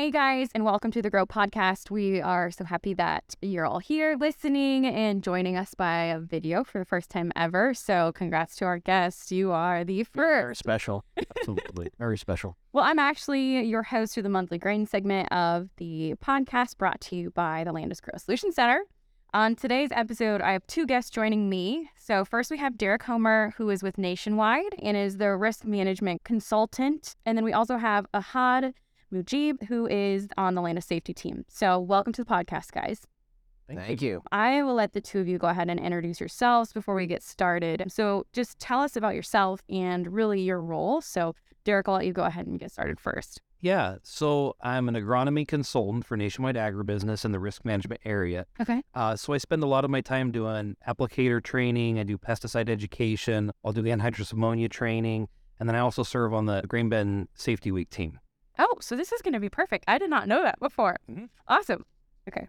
Hey guys, and welcome to the Grow Podcast. We are so happy that you're all here listening and joining us by a video for the first time ever. So, congrats to our guests. You are the Very first. special. Absolutely. Very special. Well, I'm actually your host for the monthly grain segment of the podcast brought to you by the Landus Grow Solution Center. On today's episode, I have two guests joining me. So, first we have Derek Hommer, who is with Nationwide and is the risk management consultant. And then we also have Ahad Mujeeb, who is on the Landus safety team. So, welcome to the podcast, guys. Thank, you. I will let the two of you go ahead and introduce yourselves before we get started. So, just tell us about yourself and really your role. So, Derek, I'll let you go ahead and get started first. Yeah, so I'm an agronomy consultant for Nationwide Agribusiness in the risk management area. Okay. Uh, so I spend a lot of my time doing applicator training. I do pesticide education. I'll do the anhydrous ammonia training, and then I also serve on the Grain Bin Safety Week team. Oh, so this is going to be perfect. I did not know that before. Mhm. Awesome. Okay.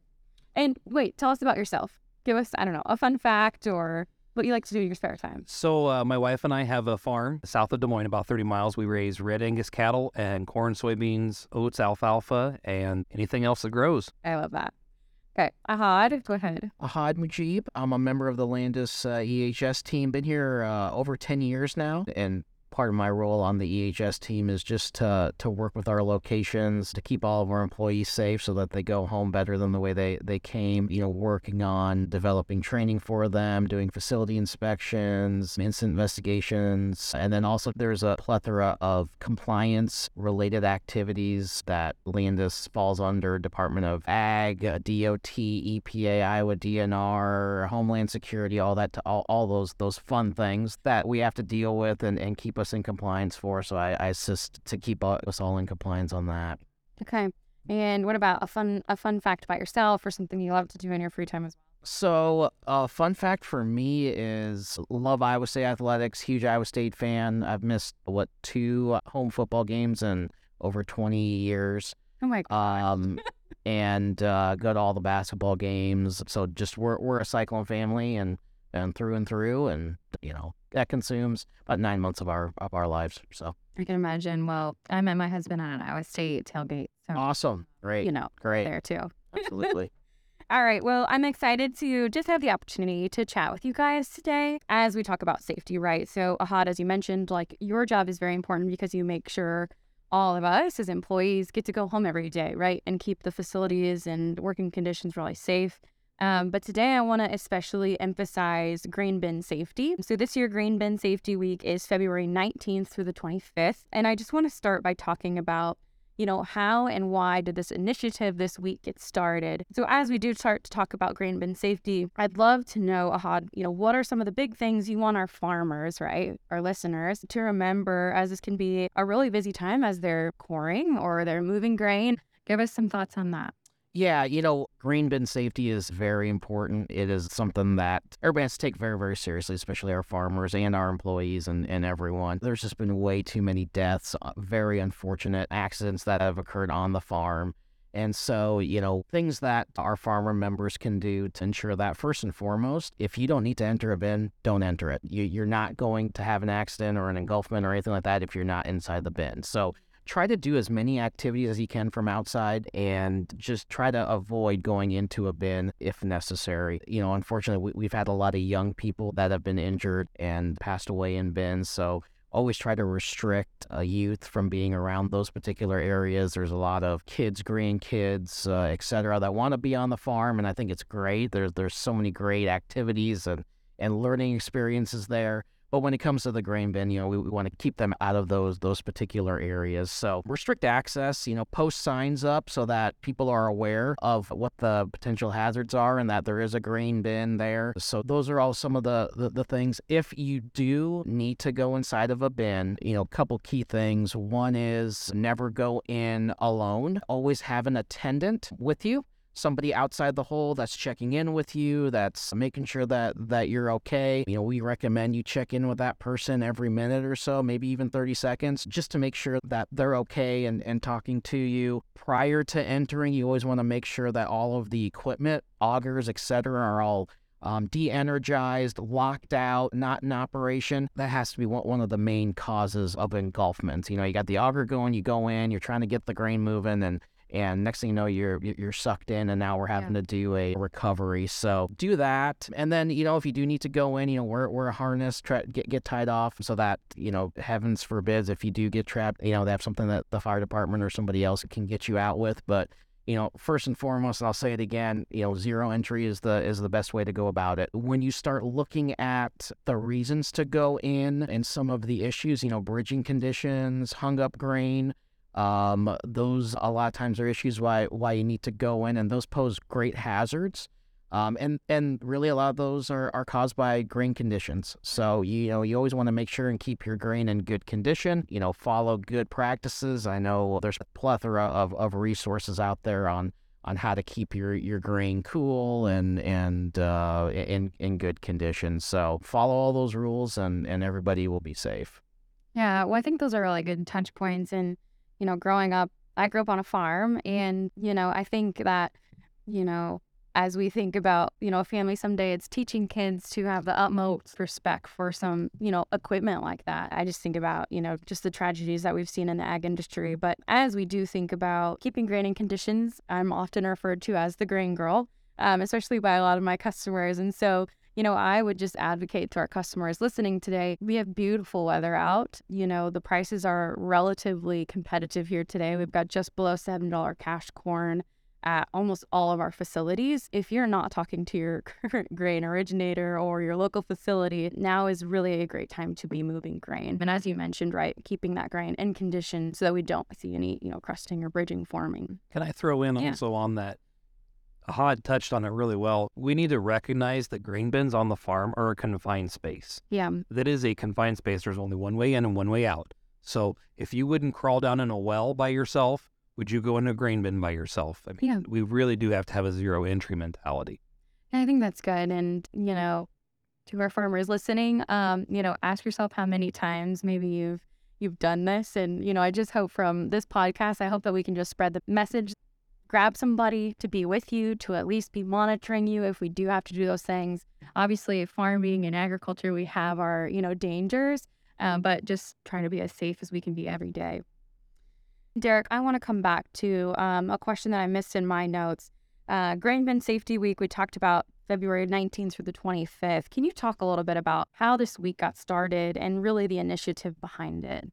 And wait, tell us about yourself. Give us, I don't know, a fun fact or what you like to do in your spare time. So uh, my wife and I have a farm south of Des Moines, about 30 miles. We raise red Angus cattle and corn, soybeans, oats, alfalfa, and anything else that grows. I love that. Okay. Ahad, go ahead. Ahad Mujeeb. I'm a member of the Landus uh, EHS team. Been here uh, over 10 years now. And part of my role on the EHS team is just to, to work with our locations to keep all of our employees safe so that they go home better than the way they, they came. You know, working on developing training for them, doing facility inspections, incident investigations. And then also there's a plethora of compliance related activities that Landus falls under Department of Ag, uh, DOT, EPA, Iowa DNR, Homeland Security, all that, all, all those those fun things that we have to deal with and, and keep us in compliance for. So I, I assist to keep all- us all in compliance on that. Okay. And what about a fun a fun fact about yourself or something you love to do in your free time as well? So, uh, fun fact for me is love Iowa State athletics. Huge Iowa State fan. I've missed what two home football games in over 20 years. Oh my god. Um, and uh, go to all the basketball games. So just we're we're a cyclone family and and through and through, and you know that consumes about nine months of our of our lives. So I can imagine. Well, I met my husband at an Iowa State tailgate. So, awesome, great, you know, great, there too. absolutely. All right. Well, I'm excited to just have the opportunity to chat with you guys today as we talk about safety, right? So, Ahad, as you mentioned, like your job is very important because you make sure all of us as employees get to go home every day, right? And keep the facilities and working conditions really safe. Um, but today I want to especially emphasize grain bin safety. So this year, Grain Bin Safety Week is February 19th through the 25th. And I just want to start by talking about you know, how and why did this initiative this week get started? So, as we do start to talk about grain bin safety, I'd love to know, Ahad, you know, what are some of the big things you want our farmers, right, our listeners, to remember as this can be a really busy time as they're coring or they're moving grain? Give us some thoughts on that. Yeah, you know, grain bin safety is very important. It is something that everybody has to take very, very seriously, especially our farmers and our employees and, and everyone. There's just been way too many deaths, uh, very unfortunate accidents that have occurred on the farm. And so, you know, things that our farmer members can do to ensure that first and foremost, if you don't need to enter a bin, don't enter it. You, you're not going to have an accident or an engulfment or anything like that if you're not inside the bin. So try to do as many activities as you can from outside and just try to avoid going into a bin if necessary. You know, unfortunately, we, we've had a lot of young people that have been injured and passed away in bins. So always try to restrict uh, youth from being around those particular areas. There's a lot of kids, grandkids, uh, et cetera, that want to be on the farm, and I think it's great. There's there's so many great activities and and learning experiences there. But when it comes to the grain bin, you know, we, we want to keep them out of those those particular areas. So restrict access, you know, post signs up so that people are aware of what the potential hazards are and that there is a grain bin there. So those are all some of the, the, the things. If you do need to go inside of a bin, you know, a couple key things. One is never go in alone. Always have an attendant with you somebody outside the hole that's checking in with you, that's making sure that that you're okay. You know, we recommend you check in with that person every minute or so, maybe even 30 seconds, just to make sure that they're okay and, and talking to you. Prior to entering, you always want to make sure that all of the equipment, augers, etc., are all um, de-energized, locked out, not in operation. That has to be one, of the main causes of engulfment. You know, you got the auger going, you go in, you're trying to get the grain moving, and and next thing you know you're you're sucked in and now we're having yeah. to do a recovery. So do that. And then you know if you do need to go in you know wear, wear a harness try, get, get tied off so that you know heavens forbids if you do get trapped you know they have something that the fire department or somebody else can get you out with. But you know first and foremost and i'll say it again you know zero entry is the is the best way to go about it. When you start looking at the reasons to go in and some of the issues you know bridging conditions hung up grain um, those a lot of times are issues why why you need to go in, and those pose great hazards. Um, and and really a lot of those are, are caused by grain conditions. So you know you always want to make sure and keep your grain in good condition. You know follow good practices. I know there's a plethora of, of resources out there on on how to keep your, your grain cool and and uh, in in good condition. So follow all those rules and and everybody will be safe. Yeah, well, I think those are really good touch points and you know, growing up, I grew up on a farm. And, you know, I think that, you know, as we think about, you know, a family someday, it's teaching kids to have the utmost respect for some, you know, equipment like that. I just think about, you know, just the tragedies that we've seen in the ag industry. But as we do think about keeping grain in conditions, I'm often referred to as the grain girl, um, especially by a lot of my customers. And so, you know, I would just advocate to our customers listening today. We have beautiful weather out. You know, the prices are relatively competitive here today. We've got just below $7 cash corn at almost all of our facilities. If you're not talking to your current grain originator or your local facility, now is really a great time to be moving grain. And as you mentioned, right, keeping that grain in condition so that we don't see any, you know, crusting or bridging forming. Can I throw in yeah. also on that? Hod touched on it really well. We need to recognize that grain bins on the farm are a confined space. Yeah. That is a confined space. There's only one way in and one way out. So if you wouldn't crawl down in a well by yourself, would you go in a grain bin by yourself? I mean, yeah. we really do have to have a zero entry mentality. I think that's good. And, you know, to our farmers listening, um, you know, ask yourself how many times maybe you've you've done this. And, you know, I just hope from this podcast, I hope that we can just spread the message grab somebody to be with you, to at least be monitoring you if we do have to do those things. Obviously, farming and agriculture, we have our, you know, dangers, um, but just trying to be as safe as we can be every day. Derek, I want to come back to um, a question that I missed in my notes. Uh, Grain Bin Safety Week, we talked about February 19th through the 25th. Can you talk a little bit about how this week got started and really the initiative behind it?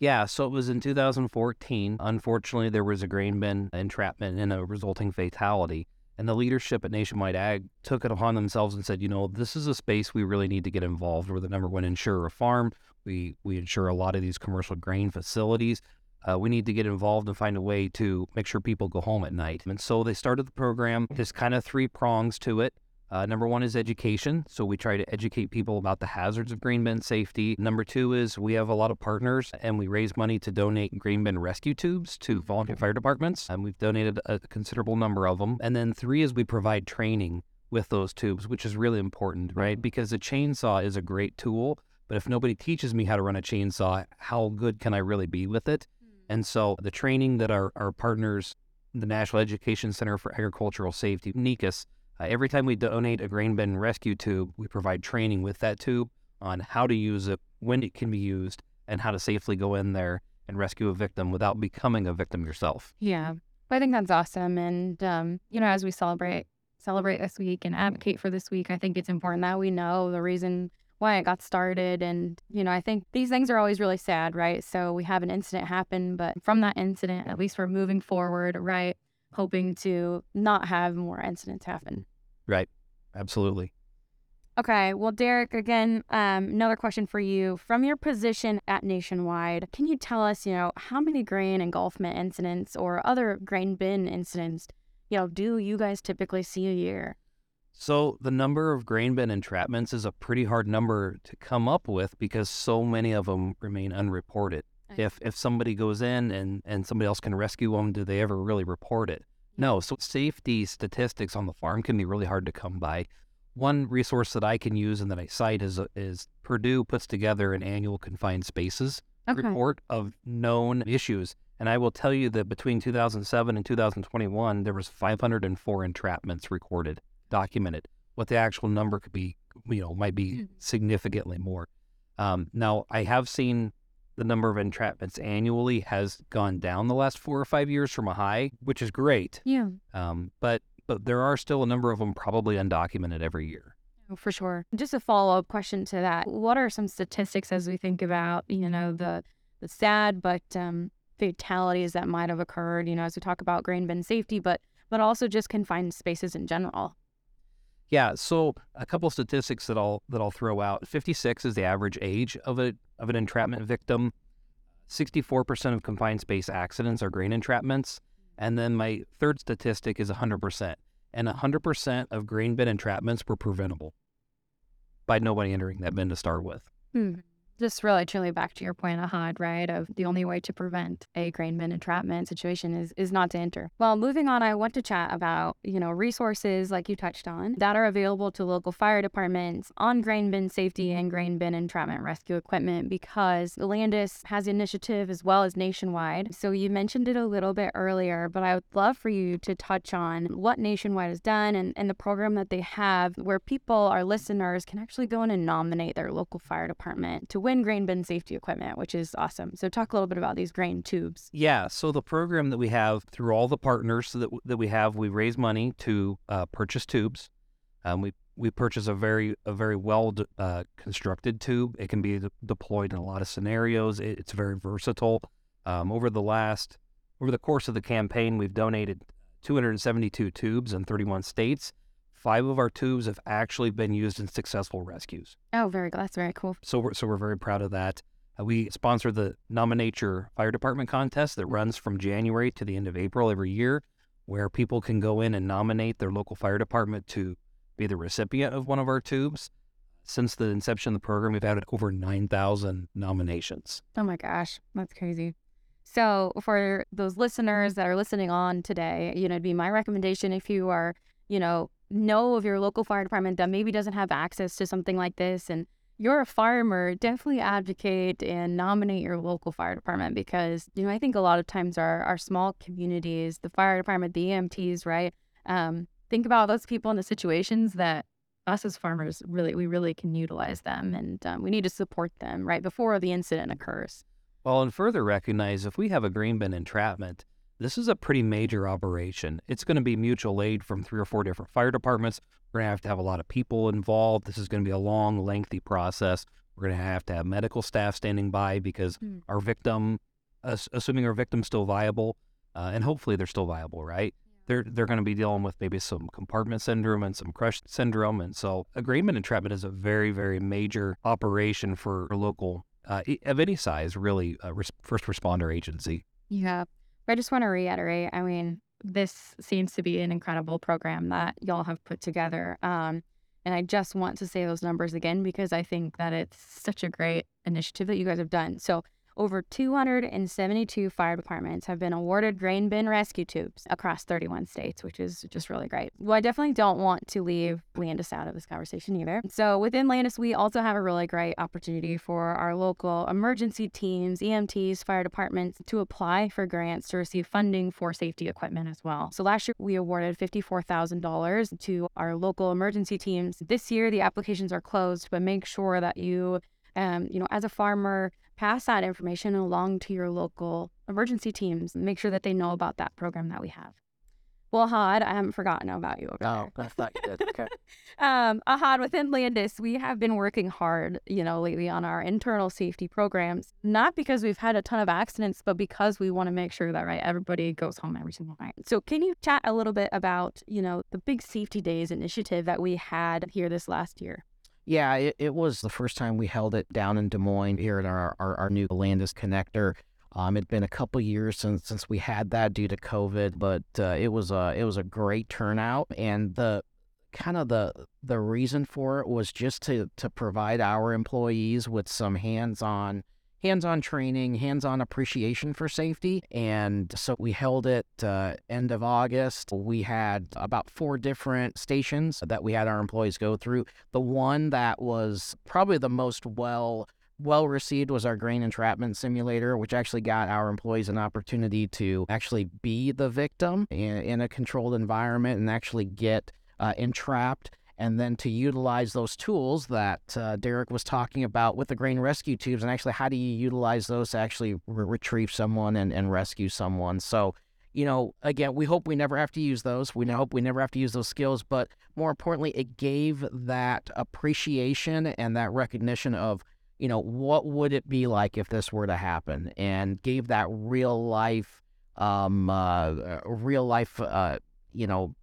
Yeah, so it was in 2014. Unfortunately, there was a grain bin entrapment and a resulting fatality. And the leadership at Nationwide Ag took it upon themselves and said, you know, this is a space we really need to get involved. We're the number one insurer of farm. We we insure a lot of these commercial grain facilities. Uh, we need to get involved and find a way to make sure people go home at night. And so they started the program. There's kind of three prongs to it. Uh, number one is education. So we try to educate people about the hazards of grain bin safety. Number two is we have a lot of partners and we raise money to donate grain bin rescue tubes to volunteer fire departments. And we've donated a considerable number of them. And then three is we provide training with those tubes, which is really important, right? Because a chainsaw is a great tool. But if nobody teaches me how to run a chainsaw, how good can I really be with it? And so the training that our, our partners, the National Education Center for Agricultural Safety, NECAS, uh, every time we donate a grain bin rescue tube, we provide training with that tube on how to use it, when it can be used, and how to safely go in there and rescue a victim without becoming a victim yourself. Yeah, I think that's awesome. And um, you know, as we celebrate celebrate this week and advocate for this week, I think it's important that we know the reason why it got started. And you know, I think these things are always really sad, right? So we have an incident happen, but from that incident, at least we're moving forward, right? Hoping to not have more incidents happen. Right. Absolutely. Okay. Well, Derek, again, um, another question for you. From your position at Nationwide, can you tell us, you know, how many grain engulfment incidents or other grain bin incidents, you know, do you guys typically see a year? So the number of grain bin entrapments is a pretty hard number to come up with because so many of them remain unreported. If if somebody goes in and and somebody else can rescue them, do they ever really report it? No. So safety statistics on the farm can be really hard to come by. One resource that I can use and that I cite is is Purdue puts together an annual confined spaces okay. report of known issues. And I will tell you that between 2007 and 2021, there was 504 entrapments recorded, documented. What the actual number could be, you know, might be hmm. significantly more. Um, now, I have seen the number of entrapments annually has gone down the last four or five years from a high, which is great. Yeah. Um, but but there are still a number of them probably undocumented every year. Oh, For sure. Just a follow up question to that. What are some statistics as we think about, you know, the the sad but um, fatalities that might have occurred, you know, as we talk about grain bin safety, but but also just confined spaces in general. Yeah, so a couple statistics that I'll that I'll throw out. 56 is the average age of a of an entrapment victim. 64% of confined space accidents are grain entrapments, and then my third statistic is 100%. And 100% of grain bin entrapments were preventable by nobody entering that bin to start with. Hmm. Just really truly back to your point, Ahad, right? Of the only way to prevent a grain bin entrapment situation is is not to enter. Well, moving on, I want to chat about, you know, resources like you touched on that are available to local fire departments on grain bin safety and grain bin entrapment rescue equipment because Landus has the initiative as well as nationwide. So you mentioned it a little bit earlier, but I would love for you to touch on what nationwide has done and, and the program that they have where people, our listeners, can actually go in and nominate their local fire department to win grain bin safety equipment, which is awesome. So talk a little bit about these grain tubes. Yeah, so the program that we have through all the partners that that we have, we raise money to uh, purchase tubes. Um, we we purchase a very a very well uh, constructed tube. It can be de- deployed in a lot of scenarios. It, it's very versatile. Um, over the last over the course of the campaign, we've donated 272 tubes in 31 states. Five of our tubes have actually been used in successful rescues. Oh, very good. That's very cool. So we're, so we're very proud of that. Uh, we sponsor the Nominate Your Fire Department contest that runs from January to the end of April every year, where people can go in and nominate their local fire department to be the recipient of one of our tubes. Since the inception of the program, we've had over 9,000 nominations. Oh my gosh, that's crazy. So, for those listeners that are listening on today, you know, it'd be my recommendation if you are, you know, know of your local fire department that maybe doesn't have access to something like this and you're a farmer, definitely advocate and nominate your local fire department because, you know, I think a lot of times our, our small communities, the fire department, the EMTs, right? Um, think about those people in the situations that us as farmers really, we really can utilize them and um, we need to support them right before the incident occurs. Well, and further recognize if we have a grain bin entrapment, this is a pretty major operation. It's going to be mutual aid from three or four different fire departments. We're going to have to have a lot of people involved. This is going to be a long, lengthy process. We're going to have to have medical staff standing by because Mm. our victim, ass- assuming our victim's still viable, uh, and hopefully they're still viable, right? They're they're going to be dealing with maybe some compartment syndrome and some crush syndrome, and so agreement entrapment is a very very major operation for a local uh, of any size, really, uh, first responder agency. Yeah. I just want to reiterate I mean, this seems to be an incredible program that y'all have put together. Um, and I just want to say those numbers again because I think that it's such a great initiative that you guys have done. So, over 272 fire departments have been awarded grain bin rescue tubes across 31 states, which is just really great. Well, I definitely don't want to leave Landus out of this conversation either. So, within Landus, we also have a really great opportunity for our local emergency teams, EMTs, fire departments to apply for grants to receive funding for safety equipment as well. So, last year we awarded $54,000 to our local emergency teams. This year, the applications are closed, but make sure that you um, you know, as a farmer, pass that information along to your local emergency teams. Make sure that they know about that program that we have. Well, Ahad, I haven't forgotten about you. Oh. I thought you did. Okay. um, Ahad, within Landus, we have been working hard, you know, lately on our internal safety programs. Not because we've had a ton of accidents, but because we want to make sure that right everybody goes home every single night. So, can you chat a little bit about, you know, the big safety days initiative that we had here this last year? Yeah, it, it was the first time we held it down in Des Moines here at our, our, our new Landus connector. Um, it'd been a couple years since since we had that due to COVID, but uh, it was a it was a great turnout, and the kind of the the reason for it was just to to provide our employees with some hands-on hands-on training, hands-on appreciation for safety, and so we held it uh, end of August. We had about four different stations that we had our employees go through. The one that was probably the most well well received was our grain entrapment simulator, which actually got our employees an opportunity to actually be the victim in, in a controlled environment and actually get uh, entrapped and then to utilize those tools that uh, Derek was talking about with the grain rescue tubes, and actually how do you utilize those to actually re- retrieve someone and, and rescue someone. So, you know, again, we hope we never have to use those. We hope we never have to use those skills, but more importantly, it gave that appreciation and that recognition of, you know, what would it be like if this were to happen, and gave that real life, um, uh, real life, uh, you know,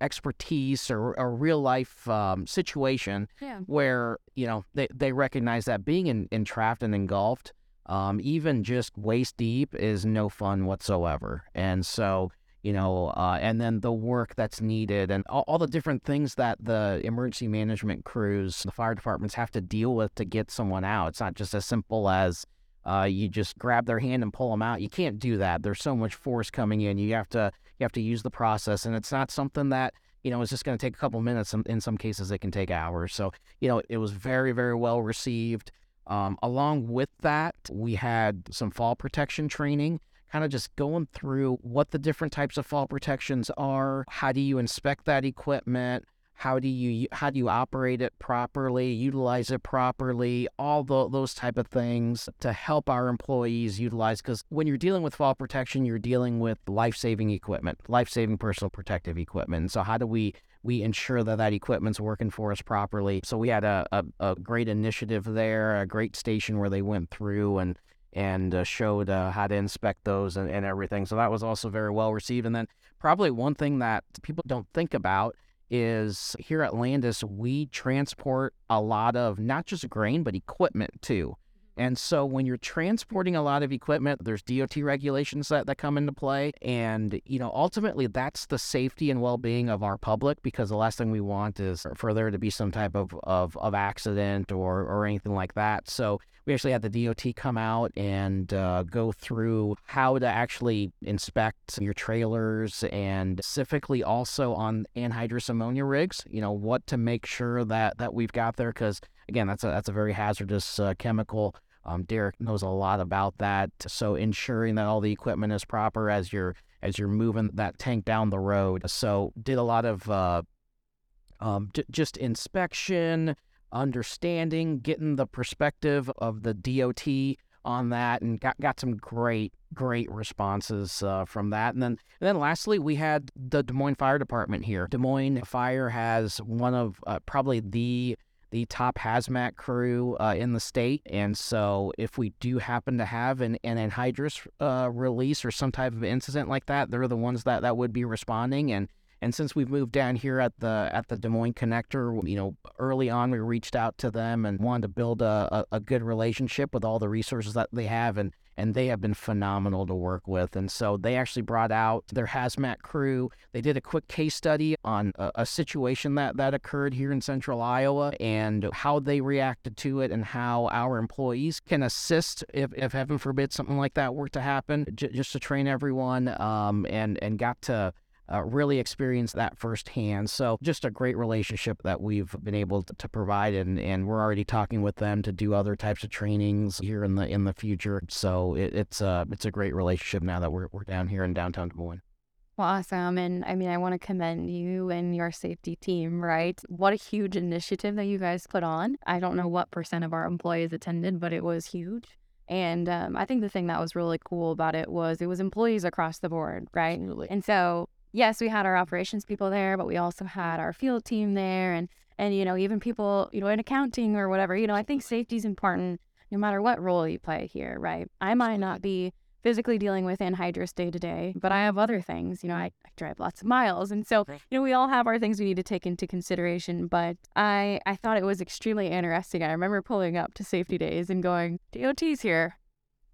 expertise or a real life um, situation Yeah. where you know they, they recognize that being in, entrapped and engulfed um, even just waist deep is no fun whatsoever and so you know uh, and then the work that's needed and all, all the different things that the emergency management crews the fire departments have to deal with to get someone out it's not just as simple as uh, you just grab their hand and pull them out. You can't do that. There's so much force coming in. You have to you have to use the process, and it's not something that you know is just going to take a couple minutes. In- In some cases, it can take hours. So you know, it was very very well received. Um, along with that, we had some fall protection training. Kind of just going through what the different types of fall protections are. How do you inspect that equipment? How do you how do you operate it properly utilize it properly all tho- those type of things to help our employees utilize because when you're dealing with fall protection you're dealing with life-saving equipment life-saving personal protective equipment. So how do we we ensure that that equipment's working for us properly? So we had a, a, a great initiative there a great station where they went through and and uh, showed uh, how to inspect those and, and everything. So that was also very well received. And then probably one thing that people don't think about is here at Landus, we transport a lot of not just grain, but equipment too. And so when you're transporting a lot of equipment, there's DOT regulations that, that come into play. And, you know, ultimately that's the safety and well being of our public because the last thing we want is for there to be some type of, of, of accident or, or anything like that. So we actually had the DOT come out and uh, go through how to actually inspect your trailers and specifically also on anhydrous ammonia rigs, you know, what to make sure that, that we've got there. Because again, that's a, that's a very hazardous uh, chemical. Um, Derek knows a lot about that. So ensuring that all the equipment is proper as you're as you're moving that tank down the road. So did a lot of uh, um, j- just inspection, understanding, getting the perspective of the DOT on that, and got got some great great responses uh, from that. And then and then lastly, we had the Des Moines Fire Department here. Des Moines Fire has one of uh, probably the the top hazmat crew uh, in the state. And so, if we do happen to have an, an anhydrous uh, release or some type of incident like that, they're the ones that, that would be responding. And and since we've moved down here at the at the Des Moines connector, you know, early on we reached out to them and wanted to build a, a, a good relationship with all the resources that they have and and they have been phenomenal to work with. And so they actually brought out their hazmat crew. They did a quick case study on a, a, situation that, that occurred here in central Iowa and how they reacted to it and how our employees can assist if, if heaven forbid something like that were to happen, j- just to train everyone um, and, and got to uh, really experienced that firsthand. So just a great relationship that we've been able to, to, provide, and, and we're already talking with them to do other types of trainings here in the in the future. So it, it's a it's a great relationship now that we're we're down here in downtown Des Moines. Well, awesome. And I mean, I want to commend you and your safety team, right? What a huge initiative that you guys put on. I don't know what percent of our employees attended, but it was huge. And um, I think the thing that was really cool about it was it was employees across the board, right? Absolutely. And so yes, we had our operations people there, but we also had our field team there and and you know, even people, you know, in accounting or whatever. You know, I think safety is important no matter what role you play here, right? I might not be physically dealing with anhydrous day to day, but I mm-hmm. have other things. You know, I, I drive lots of miles. And so, you know, we all have our things we need to take into consideration. But I I thought it was extremely interesting. I remember pulling up to safety days and going, DOT's here.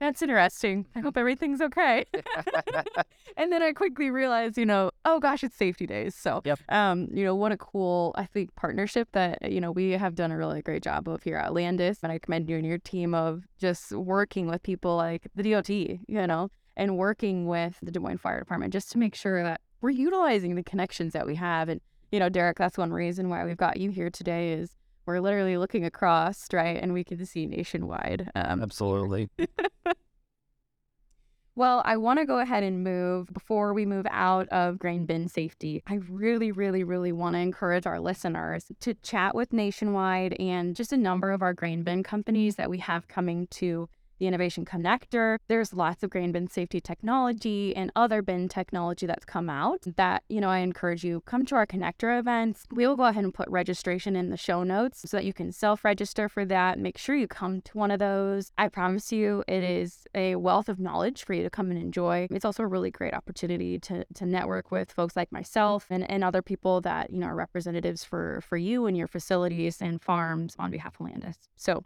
That's interesting. I hope everything's okay. and then I quickly realized, you know, oh gosh, it's safety days. So, Yep. um, you know, what a cool, I think, partnership that, you know, we have done a really great job of here at Landus. And I commend you and your team of just working with people like the DOT, you know, and working with the Des Moines Fire Department just to make sure that we're utilizing the connections that we have. And, you know, Derek, that's one reason why we've got you here today is we're literally looking across, right? And we can see nationwide. Um, Absolutely. Well, I want to go ahead and move before we move out of grain bin safety. I really, really, really want to encourage our listeners to chat with Nationwide and just a number of our grain bin companies that we have coming to the Innovation Connector. There's lots of grain bin safety technology and other bin technology that's come out that, you know, I encourage you come to our connector events. We will go ahead and put registration in the show notes so that you can self-register for that. Make sure you come to one of those. I promise you it is a wealth of knowledge for you to come and enjoy. It's also a really great opportunity to to network with folks like myself and, and other people that, you know, are representatives for for you and your facilities and farms on behalf of Landus. So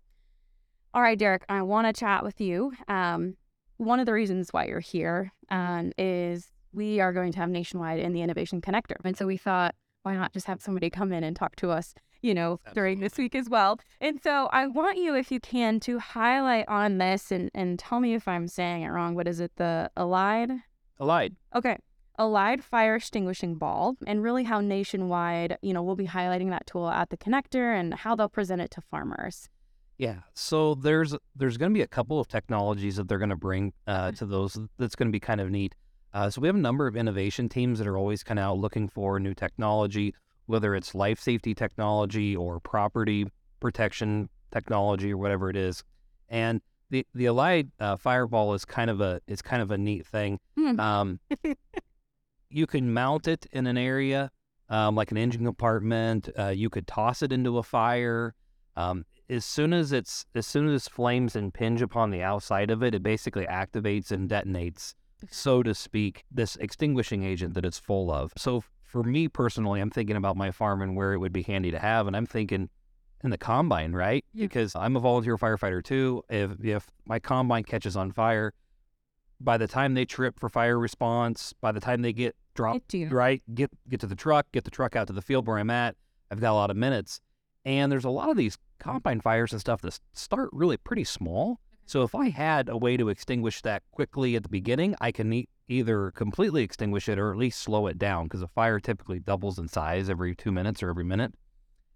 all right, Derek, I want to chat with you. Um, one of the reasons why you're here um, is we are going to have Nationwide in the Innovation Connector. And so we thought, why not just have somebody come in and talk to us, you know, Absolutely. during this week as well? And so I want you, if you can, to highlight on this and, and tell me if I'm saying it wrong. What is it? The Elide? Elide. Okay. Elide Fire Extinguishing Ball, and really how Nationwide, you know, we'll be highlighting that tool at the connector and how they'll present it to farmers. Yeah, so there's there's going to be a couple of technologies that they're going to bring uh, to those. That's going to be kind of neat. Uh, so we have a number of innovation teams that are always kind of out looking for new technology, whether it's life safety technology or property protection technology or whatever it is. And the the Elide uh, Fireball is kind of a is kind of a neat thing. Hmm. Um, you can mount it in an area um, like an engine compartment. Uh, you could toss it into a fire. Um, as soon as it's as soon as flames impinge upon the outside of it, it basically activates and detonates, so to speak, this extinguishing agent that it's full of. So for me personally, I'm thinking about my farm and where it would be handy to have, and I'm thinking in the combine, right? Yeah. Because I'm a volunteer firefighter too. If if my combine catches on fire, by the time they trip for fire response, by the time they get dropped, right, get get to the truck, get the truck out to the field where I'm at, I've got a lot of minutes. And there's a lot of these combine fires and stuff that start really pretty small. So if I had a way to extinguish that quickly at the beginning, I can e- either completely extinguish it or at least slow it down because a fire typically doubles in size every two minutes or every minute.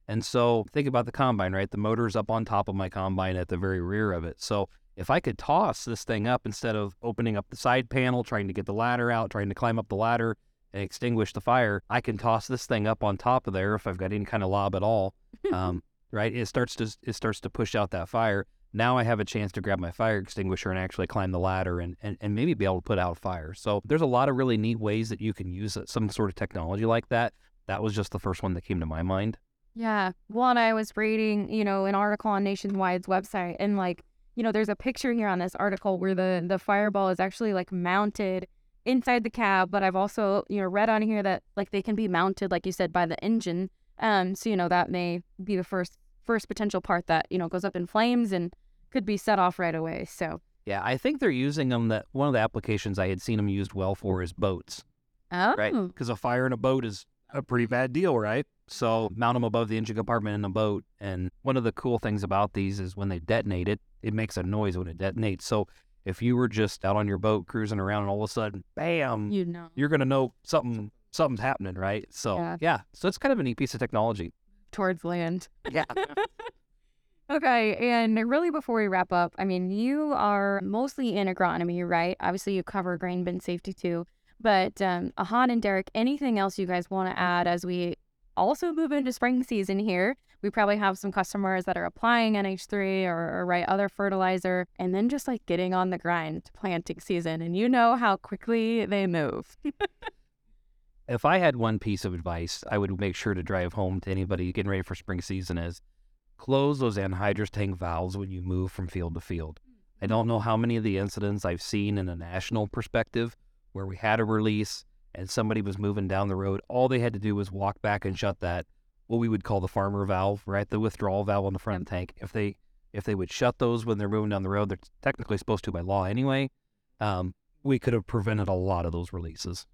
And so think about the combine, right? The motor's up on top of my combine at the very rear of it. So if I could toss this thing up instead of opening up the side panel, trying to get the ladder out, trying to climb up the ladder and extinguish the fire, I can toss this thing up on top of there if I've got any kind of lob at all. Um, right? It starts to it starts to push out that fire. Now I have a chance to grab my fire extinguisher and actually climb the ladder and, and, and maybe be able to put out a fire. So there's a lot of really neat ways that you can use some sort of technology like that. That was just the first one that came to my mind. Yeah. One, I was reading, you know, an article on Nationwide's website and like, you know, there's a picture here on this article where the the fireball is actually like mounted inside the cab, but I've also, you know, read on here that like they can be mounted, like you said, by the engine. Um, so you know, that may be the first first potential part that you know goes up in flames and could be set off right away. So yeah, I think they're using them. That one of the applications I had seen them used well for is boats. Oh, right, because a fire in a boat is a pretty bad deal, right? So mount them above the engine compartment in a boat. And one of the cool things about these is when they detonate it, it makes a noise when it detonates. So if you were just out on your boat cruising around and all of a sudden, bam, you know, you're gonna know something something's happening, right? So yeah. yeah, so it's kind of a neat piece of technology towards land. Yeah. okay. And really, before we wrap up, I mean, you are mostly in agronomy, right? Obviously, you cover grain bin safety too. But um, Ahad and Derek, anything else you guys want to add as we also move into spring season here? We probably have some customers that are applying NH3 or, or right other fertilizer, and then just like getting on the grind planting season. And you know how quickly they move. if I had one piece of advice, I would make sure to drive home to anybody getting ready for spring season is close those anhydrous tank valves when you move from field to field. I don't know how many of the incidents I've seen in a national perspective where we had a release and somebody was moving down the road. All they had to do was walk back and shut that, what we would call the farmer valve, right? The withdrawal valve on the front tank. If they if they would shut those when they're moving down the road, they're technically supposed to by law anyway. Um, we could have prevented a lot of those releases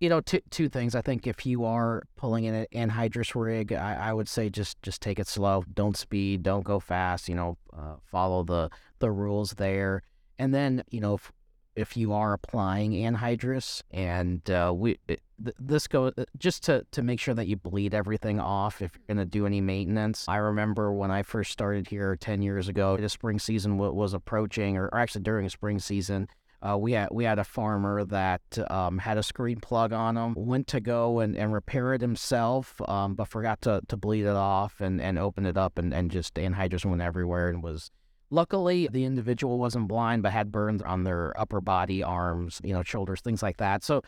you know, two two things. I think if you are pulling in an anhydrous rig, I, I would say just just take it slow. Don't speed. Don't go fast. You know, uh, follow the the rules there. And then you know, if if you are applying anhydrous, and uh, we it, this go uh, just to to make sure that you bleed everything off if you're going to do any maintenance. I remember when I first started here ten years ago, the spring season was approaching, or, or actually during spring season. Uh, we had we had a farmer that um, had a screen plug on him, went to go and, and repair it himself, um, but forgot to, to bleed it off and, and open it up and, and just anhydrous went everywhere and was luckily the individual wasn't blind but had burns on their upper body, arms, you know, shoulders, things like that. So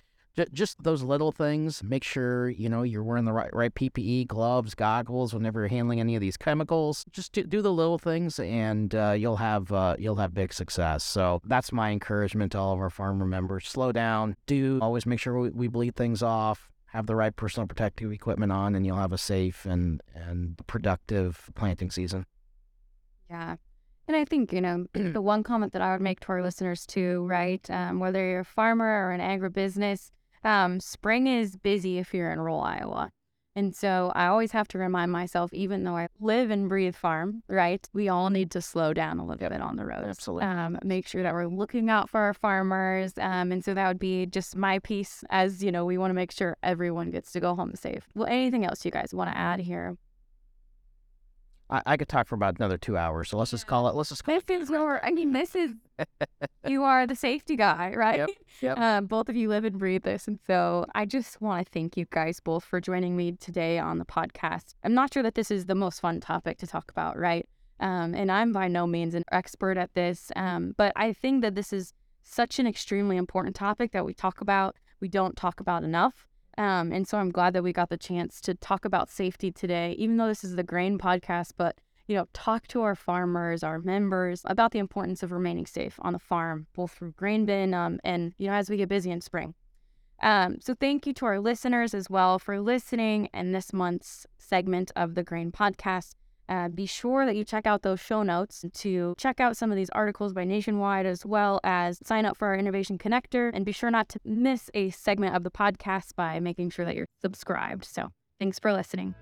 just those little things. Make sure you know you're wearing the right right PPE, gloves, goggles whenever you're handling any of these chemicals. Just do, do the little things, and uh, you'll have uh, you'll have big success. So that's my encouragement to all of our farmer members. Slow down. Do always make sure we, we bleed things off. Have the right personal protective equipment on, and you'll have a safe and and productive planting season. Yeah. And I think, you know, the one comment that I would make to our listeners too, right? Um, whether you're a farmer or an agribusiness, um, spring is busy if you're in rural Iowa. And so I always have to remind myself, even though I live and breathe farm, right? We all need to slow down a little bit on the road. Absolutely. Um, make sure that we're looking out for our farmers. Um, and so that would be just my piece as, you know, we want to make sure everyone gets to go home safe. Well, anything else you guys want to add here? I, I could talk for about another two hours, so let's just call it. Let's just. Call This is where I mean, this is you are the safety guy, right? Yep, yep. Um, both of you live and breathe this, and so I just want to thank you guys both for joining me today on the podcast. I'm not sure that this is the most fun topic to talk about, right? Um, and I'm by no means an expert at this, um, but I think that this is such an extremely important topic that we talk about. We don't talk about enough. Um, and so I'm glad that we got the chance to talk about safety today, even though this is the grain podcast, but you know, talk to our farmers, our members about the importance of remaining safe on the farm, both through grain bin um, and, you know, as we get busy in spring. Um, so thank you to our listeners as well for listening in this month's segment of the Grain Podcast. Uh, be sure that you check out those show notes to check out some of these articles by Nationwide, as well as sign up for our Innovation Connector. And be sure not to miss a segment of the podcast by making sure that you're subscribed. So thanks for listening.